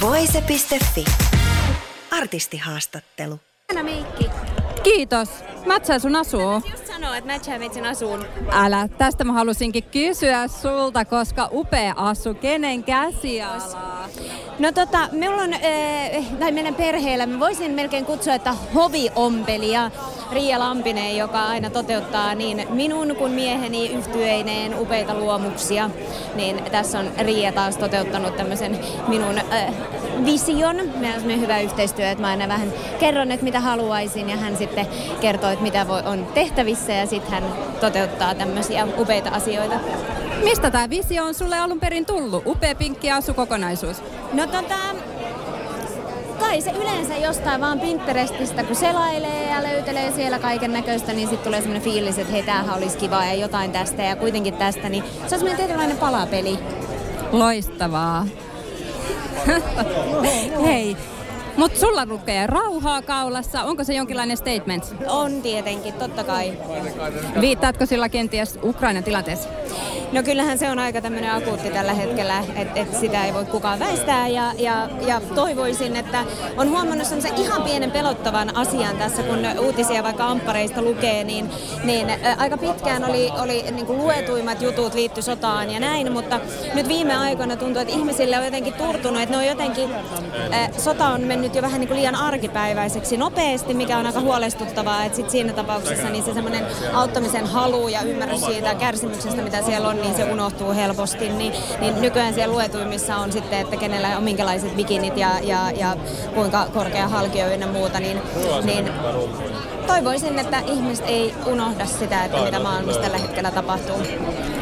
Voise.fi. Artistihaastattelu. Anna Meikki. Kiitos. Mätsää sun asuu. Just sanoa, että matchaa meitsin asuun. Älä, tästä mä halusinkin kysyä sulta, koska upea asu, kenen käsialaa? No tota, minulla on, äh, tai meidän perheellä, mä voisin melkein kutsua, että hoviompeli ja Riia Lampinen, joka aina toteuttaa niin minun kuin mieheni yhtyeineen upeita luomuksia. Niin tässä on Riia taas toteuttanut tämmöisen minun äh, vision. Meillä on hyvä yhteistyö, että mä aina vähän kerron, että mitä haluaisin ja hän sitten kertoo, että mitä voi, on tehtävissä ja sitten hän toteuttaa tämmöisiä upeita asioita. Mistä tämä visio on sulle alun perin tullut? Upea pinkki asukokonaisuus. No tota, kai se yleensä jostain vaan Pinterestistä, kun selailee ja löytelee siellä kaiken näköistä, niin sitten tulee semmoinen fiilis, että hei, tämähän olisi kiva ja jotain tästä ja kuitenkin tästä, niin se on semmoinen tietynlainen palapeli. Loistavaa. Hei, mutta sulla lukee rauhaa kaulassa. Onko se jonkinlainen statement? On tietenkin, totta kai. Viittaatko sillä kenties Ukrainan tilanteessa? No kyllähän se on aika tämmöinen akuutti tällä hetkellä, että et sitä ei voi kukaan väistää ja, ja, ja toivoisin, että on huomannut se ihan pienen pelottavan asian tässä, kun uutisia vaikka amppareista lukee, niin, niin ä, aika pitkään oli, oli niin kuin luetuimmat jutut liitty sotaan ja näin, mutta nyt viime aikoina tuntuu, että ihmisille on jotenkin turtunut, että ne on jotenkin, ä, sota on mennyt jo vähän niin kuin liian arkipäiväiseksi nopeasti, mikä on aika huolestuttavaa, että sit siinä tapauksessa niin se semmoinen auttamisen halu ja ymmärrys siitä kärsimyksestä, mitä siellä on, niin se unohtuu helposti. Niin, niin nykyään siellä luetuimmissa on sitten, että kenellä on minkälaiset bikinit ja, ja, ja kuinka korkea halkio ynnä muuta, niin, niin toivoisin, että ihmiset ei unohda sitä, että mitä maailmassa tällä hetkellä tapahtuu.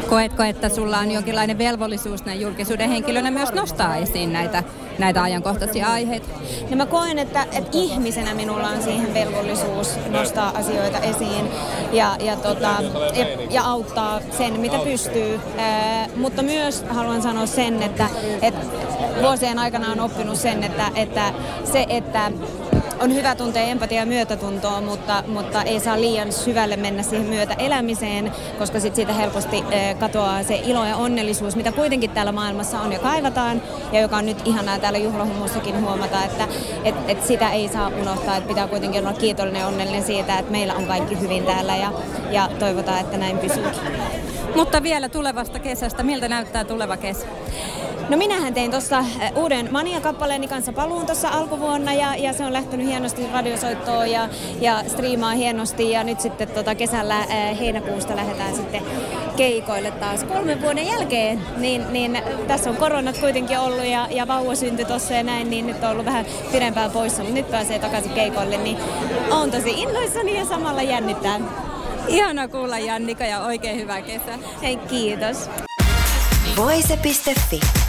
Koetko, että sulla on jonkinlainen velvollisuus näin julkisuuden henkilönä myös nostaa esiin näitä, näitä ajankohtaisia aiheita? Ja mä koen, että, että ihmisenä minulla on siihen velvollisuus nostaa asioita esiin ja, ja, tota, ja, ja auttaa sen, mitä pystyy. Ää, mutta myös haluan sanoa sen, että, että vuosien aikana on oppinut sen, että, että se, että on hyvä tuntea empatia ja myötätuntoa, mutta, mutta ei saa liian syvälle mennä siihen myötä elämiseen, koska sit siitä helposti katoaa se ilo ja onnellisuus, mitä kuitenkin täällä maailmassa on ja kaivataan, ja joka on nyt ihanaa täällä juhlahummussakin huomata, että et, et sitä ei saa unohtaa, että pitää kuitenkin olla kiitollinen ja onnellinen siitä, että meillä on kaikki hyvin täällä, ja, ja toivotaan, että näin pysyykin. Mutta vielä tulevasta kesästä, miltä näyttää tuleva kesä? No minähän tein tuossa uuden Mania-kappaleeni kanssa paluun tuossa alkuvuonna ja, ja se on lähtenyt hienosti radiosoittoon ja, ja striimaa hienosti ja nyt sitten tota kesällä ää, heinäkuusta lähdetään sitten keikoille taas kolmen vuoden jälkeen, niin, niin tässä on koronat kuitenkin ollut ja, ja vauva syntyi tuossa ja näin, niin nyt on ollut vähän pidempään poissa, mutta nyt pääsee takaisin keikoille, niin on tosi innoissani ja samalla jännittää. Ihana kuulla Jannika ja oikein hyvää kesää. Hei, kiitos. Voise.fi.